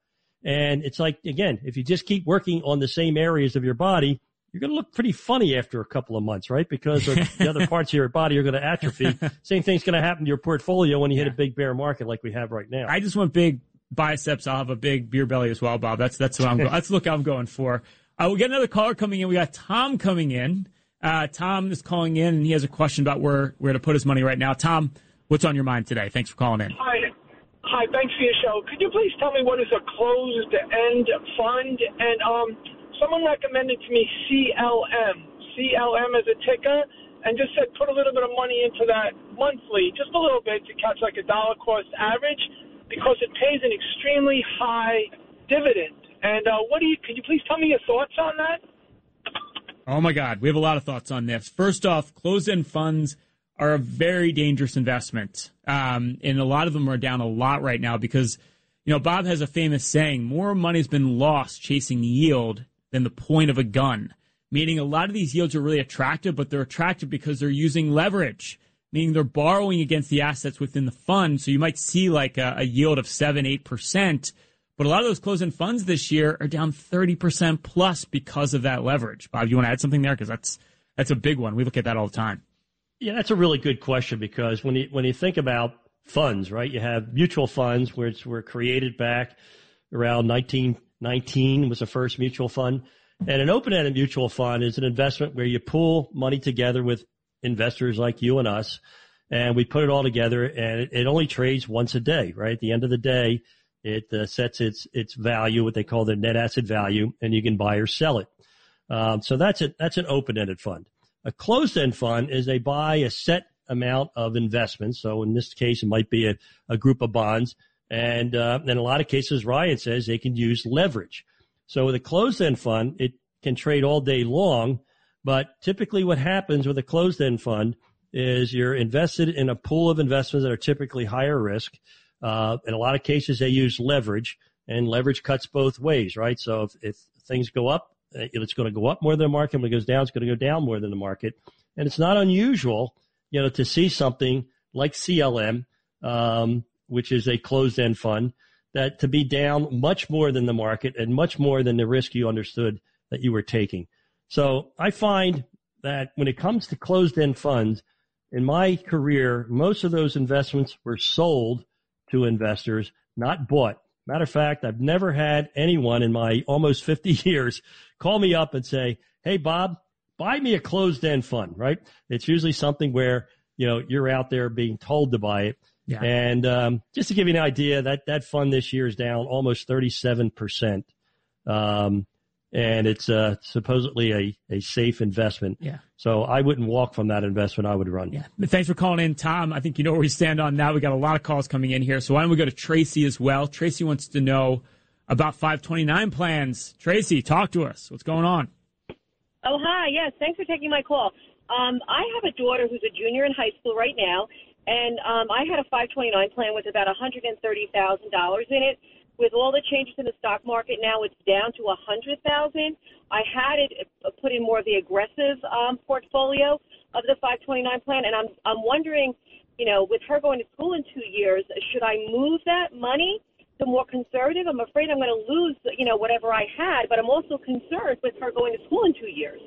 And it's like, again, if you just keep working on the same areas of your body, you're going to look pretty funny after a couple of months, right? Because the other parts of your body are going to atrophy. Same thing's going to happen to your portfolio when you hit a big bear market like we have right now. I just want big biceps. I'll have a big beer belly as well, Bob. That's that's what I'm. that's the look I'm going for. Uh, we got another caller coming in. We got Tom coming in. Uh, Tom is calling in, and he has a question about where where to put his money right now. Tom, what's on your mind today? Thanks for calling in. Hi. Hi, thanks for your show. Could you please tell me what is a closed end fund? And um, someone recommended to me CLM, CLM as a ticker, and just said put a little bit of money into that monthly, just a little bit to catch like a dollar cost average, because it pays an extremely high dividend. And uh, what do you? Could you please tell me your thoughts on that? Oh my God, we have a lot of thoughts on this. First off, closed-end funds are a very dangerous investment, um, and a lot of them are down a lot right now because you know Bob has a famous saying: "More money's been lost chasing yield than the point of a gun. Meaning a lot of these yields are really attractive, but they're attractive because they're using leverage, meaning they're borrowing against the assets within the fund. So you might see like a, a yield of seven, eight percent. But a lot of those closed-end funds this year are down 30% plus because of that leverage. Bob, you want to add something there? Because that's, that's a big one. We look at that all the time. Yeah, that's a really good question because when you, when you think about funds, right, you have mutual funds which were created back around 19, 19 was the first mutual fund. And an open-ended mutual fund is an investment where you pool money together with investors like you and us, and we put it all together, and it, it only trades once a day, right? At the end of the day, It uh, sets its its value, what they call the net asset value, and you can buy or sell it. Um, so that's it. That's an open-ended fund. A closed-end fund is they buy a set amount of investments. So in this case, it might be a, a group of bonds, and uh, in a lot of cases, Ryan says they can use leverage. So with a closed-end fund, it can trade all day long, but typically what happens with a closed-end fund is you're invested in a pool of investments that are typically higher risk. Uh, in a lot of cases, they use leverage, and leverage cuts both ways, right? So if, if things go up, uh, it's going to go up more than the market. When it goes down, it's going to go down more than the market. And it's not unusual, you know, to see something like CLM, um, which is a closed-end fund, that to be down much more than the market and much more than the risk you understood that you were taking. So I find that when it comes to closed-end funds, in my career, most of those investments were sold to investors, not bought. Matter of fact, I've never had anyone in my almost 50 years call me up and say, Hey, Bob, buy me a closed end fund, right? It's usually something where, you know, you're out there being told to buy it. Yeah. And, um, just to give you an idea, that, that fund this year is down almost 37%. Um, and it's uh, supposedly a, a safe investment. Yeah. So I wouldn't walk from that investment. I would run. Yeah. Thanks for calling in, Tom. I think you know where we stand on that. We got a lot of calls coming in here. So why don't we go to Tracy as well? Tracy wants to know about 529 plans. Tracy, talk to us. What's going on? Oh, hi. Yes. Thanks for taking my call. Um, I have a daughter who's a junior in high school right now, and um, I had a 529 plan with about $130,000 in it with all the changes in the stock market now, it's down to a hundred thousand. I had it uh, put in more of the aggressive um, portfolio of the 529 plan, and I'm I'm wondering, you know, with her going to school in two years, should I move that money to more conservative? I'm afraid I'm going to lose, you know, whatever I had, but I'm also concerned with her going to school in two years.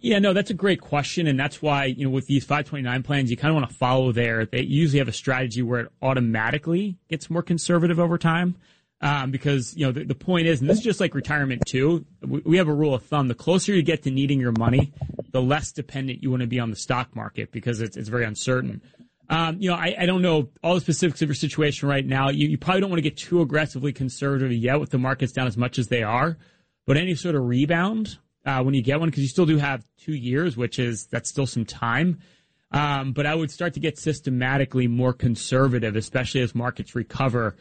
Yeah, no, that's a great question, and that's why you know with these 529 plans, you kind of want to follow there. They usually have a strategy where it automatically gets more conservative over time, um, because you know the, the point is, and this is just like retirement too. We, we have a rule of thumb: the closer you get to needing your money, the less dependent you want to be on the stock market because it's it's very uncertain. Um, you know, I, I don't know all the specifics of your situation right now. You, you probably don't want to get too aggressively conservative yet with the markets down as much as they are, but any sort of rebound uh, when you get one because you still do have two years, which is that's still some time. Um, but I would start to get systematically more conservative, especially as markets recover.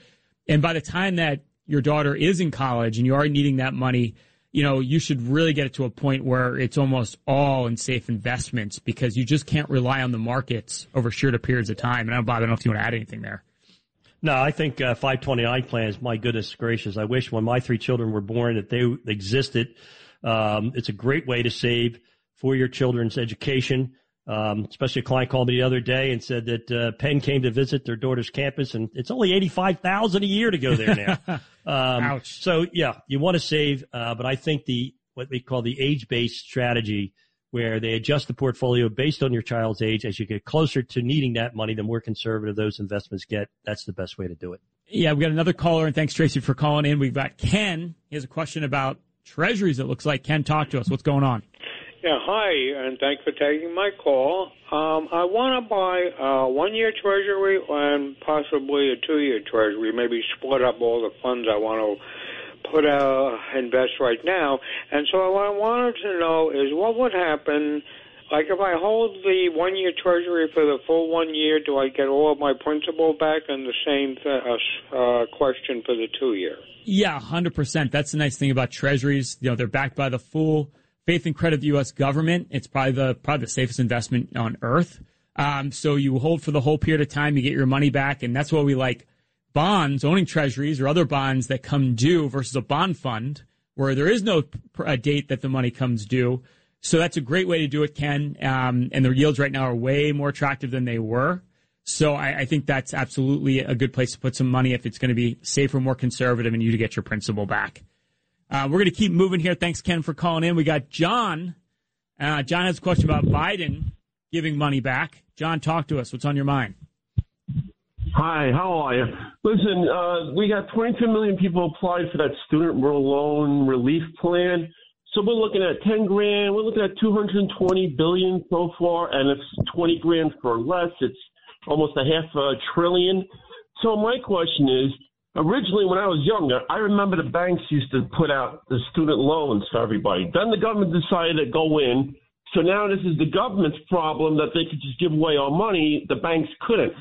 And by the time that your daughter is in college and you are needing that money, you know, you should really get it to a point where it's almost all in safe investments because you just can't rely on the markets over shorter periods of time. And I don't, Bob, I don't know if you want to add anything there. No, I think uh, 529 plans, my goodness gracious, I wish when my three children were born that they existed um, it's a great way to save for your children's education. Um, especially a client called me the other day and said that uh, Penn came to visit their daughter's campus, and it's only eighty-five thousand a year to go there now. um, Ouch. So yeah, you want to save, uh, but I think the what we call the age-based strategy, where they adjust the portfolio based on your child's age. As you get closer to needing that money, the more conservative those investments get. That's the best way to do it. Yeah, we got another caller, and thanks Tracy for calling in. We've got Ken. He has a question about Treasuries, it looks like. Ken, talk to us. What's going on? Yeah, hi, and thanks for taking my call. Um, I want to buy a one-year Treasury and possibly a two-year Treasury. Maybe split up all the funds I want to put out, invest right now. And so what I wanted to know is what would happen like if I hold the one year treasury for the full one year, do I get all of my principal back? And the same th- uh, uh, question for the two year. Yeah, hundred percent. That's the nice thing about treasuries. You know, they're backed by the full faith and credit of the U.S. government. It's probably the probably the safest investment on earth. Um, so you hold for the whole period of time, you get your money back, and that's why we like bonds, owning treasuries or other bonds that come due versus a bond fund where there is no date that the money comes due. So that's a great way to do it, Ken. Um, and the yields right now are way more attractive than they were. So I, I, think that's absolutely a good place to put some money if it's going to be safer, more conservative, and you to get your principal back. Uh, we're going to keep moving here. Thanks, Ken, for calling in. We got John. Uh, John has a question about Biden giving money back. John, talk to us. What's on your mind? Hi, how are you? Listen, uh, we got 22 million people applied for that student loan relief plan. So we're looking at 10 grand. We're looking at 220 billion so far, and it's 20 grand for less. It's almost a half a trillion. So my question is, originally when I was younger, I remember the banks used to put out the student loans for everybody. Then the government decided to go in. So now this is the government's problem that they could just give away our money. The banks couldn't.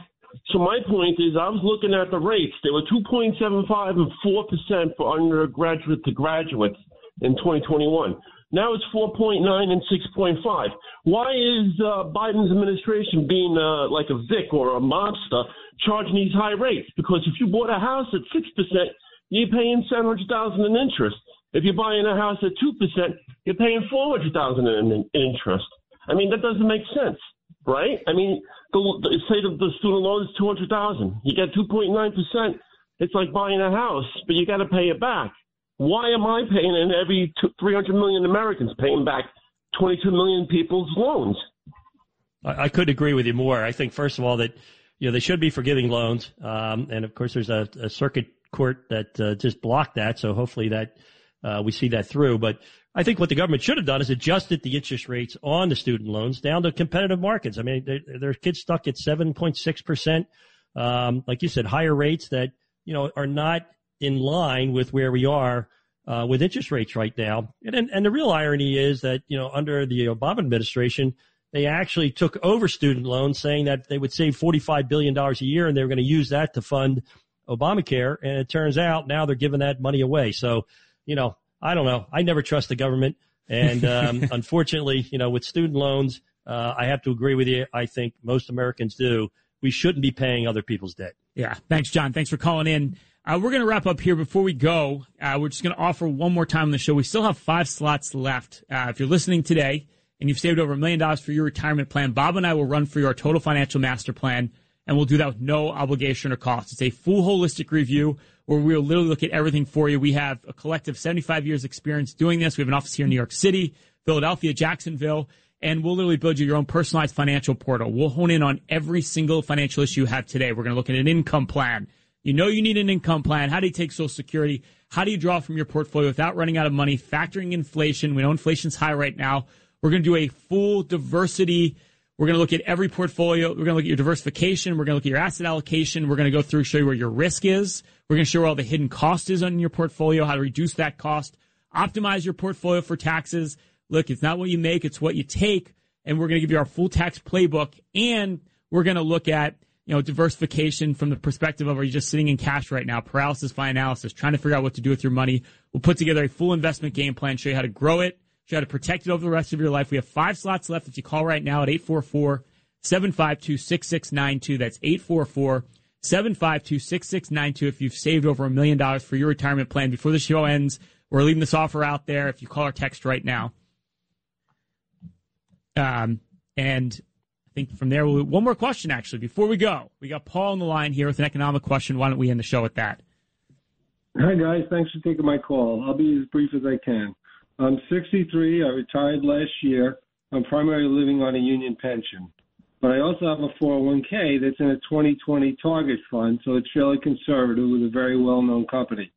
So my point is, I was looking at the rates. They were 2.75 and 4 percent for undergraduate to graduates in 2021. Now it's 4.9 and 6.5. Why is uh, Biden's administration being uh, like a Vic or a mobster charging these high rates? Because if you bought a house at 6%, you're paying 700000 in interest. If you're buying a house at 2%, you're paying 400000 in interest. I mean, that doesn't make sense, right? I mean, the, the, say the, the student loan is 200000 You get 2.9%. It's like buying a house, but you got to pay it back. Why am I paying and every 300 million Americans paying back 22 million people's loans? I, I could agree with you more. I think, first of all, that you know they should be forgiving loans, um, and of course, there's a, a circuit court that uh, just blocked that. So hopefully that uh, we see that through. But I think what the government should have done is adjusted the interest rates on the student loans down to competitive markets. I mean, there are kids stuck at 7.6 percent, um, like you said, higher rates that you know are not in line with where we are uh, with interest rates right now. And, and the real irony is that, you know, under the Obama administration, they actually took over student loans saying that they would save $45 billion a year and they were going to use that to fund Obamacare. And it turns out now they're giving that money away. So, you know, I don't know. I never trust the government. And, um, unfortunately, you know, with student loans, uh, I have to agree with you. I think most Americans do. We shouldn't be paying other people's debt. Yeah. Thanks, John. Thanks for calling in. Uh, we're going to wrap up here. Before we go, uh, we're just going to offer one more time on the show. We still have five slots left. Uh, if you're listening today and you've saved over a million dollars for your retirement plan, Bob and I will run for your total financial master plan, and we'll do that with no obligation or cost. It's a full holistic review where we'll literally look at everything for you. We have a collective 75 years experience doing this. We have an office here in New York City, Philadelphia, Jacksonville, and we'll literally build you your own personalized financial portal. We'll hone in on every single financial issue you have today. We're going to look at an income plan you know you need an income plan. How do you take Social Security? How do you draw from your portfolio without running out of money, factoring inflation? We know inflation's high right now. We're going to do a full diversity. We're going to look at every portfolio. We're going to look at your diversification. We're going to look at your asset allocation. We're going to go through, show you where your risk is. We're going to show where all the hidden cost is on your portfolio, how to reduce that cost, optimize your portfolio for taxes. Look, it's not what you make, it's what you take. And we're going to give you our full tax playbook. And we're going to look at you know, diversification from the perspective of are you just sitting in cash right now, paralysis by analysis, trying to figure out what to do with your money. We'll put together a full investment game plan, show you how to grow it, show you how to protect it over the rest of your life. We have five slots left if you call right now at 844 752 6692. That's 844 752 6692. If you've saved over a million dollars for your retirement plan before the show ends, we're leaving this offer out there if you call or text right now. Um, and think from there, we'll, one more question actually before we go. We got Paul on the line here with an economic question. Why don't we end the show with that? Hi guys, thanks for taking my call. I'll be as brief as I can. I'm 63. I retired last year. I'm primarily living on a union pension, but I also have a 401k that's in a 2020 target fund, so it's fairly conservative with a very well-known company.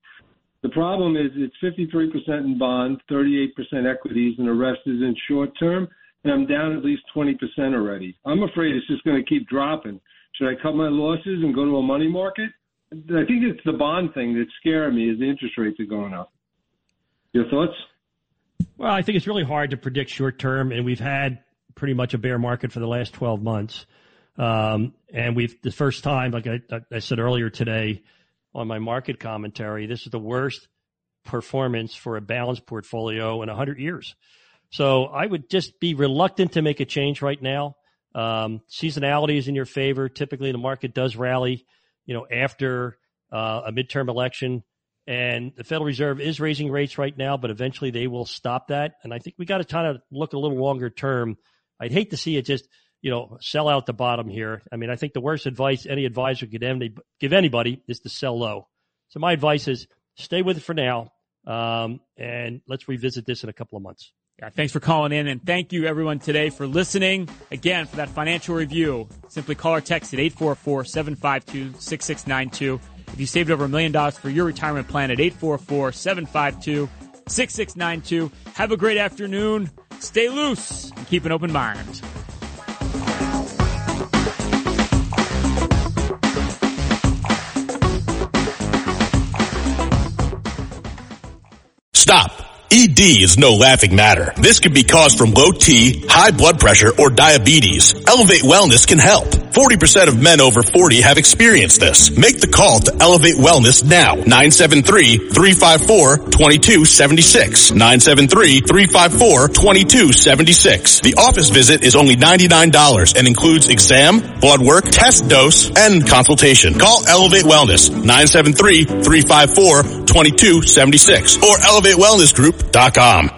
The problem is it's 53% in bonds, 38% equities, and the rest is in short term and I'm down at least 20% already. I'm afraid it's just going to keep dropping. Should I cut my losses and go to a money market? I think it's the bond thing that's scaring me is the interest rates are going up. Your thoughts? Well, I think it's really hard to predict short term, and we've had pretty much a bear market for the last 12 months. Um, and we've the first time, like I, I said earlier today on my market commentary, this is the worst performance for a balanced portfolio in 100 years. So I would just be reluctant to make a change right now. Um, seasonality is in your favor. Typically, the market does rally, you know, after uh, a midterm election. And the Federal Reserve is raising rates right now, but eventually they will stop that. And I think we got to kind of look a little longer term. I'd hate to see it just, you know, sell out the bottom here. I mean, I think the worst advice any advisor could give anybody is to sell low. So my advice is stay with it for now, um, and let's revisit this in a couple of months. Yeah, thanks for calling in, and thank you everyone today for listening. Again, for that financial review, simply call or text at 844 752 6692. If you saved over a million dollars for your retirement plan at 844 752 6692, have a great afternoon. Stay loose and keep an open mind. Stop. ED is no laughing matter. This could be caused from low T, high blood pressure, or diabetes. Elevate Wellness can help. 40% of men over 40 have experienced this. Make the call to Elevate Wellness now. 973-354-2276. 973-354-2276. The office visit is only $99 and includes exam, blood work, test dose, and consultation. Call Elevate Wellness. 973-354-2276 or elevatewellnessgroup.com.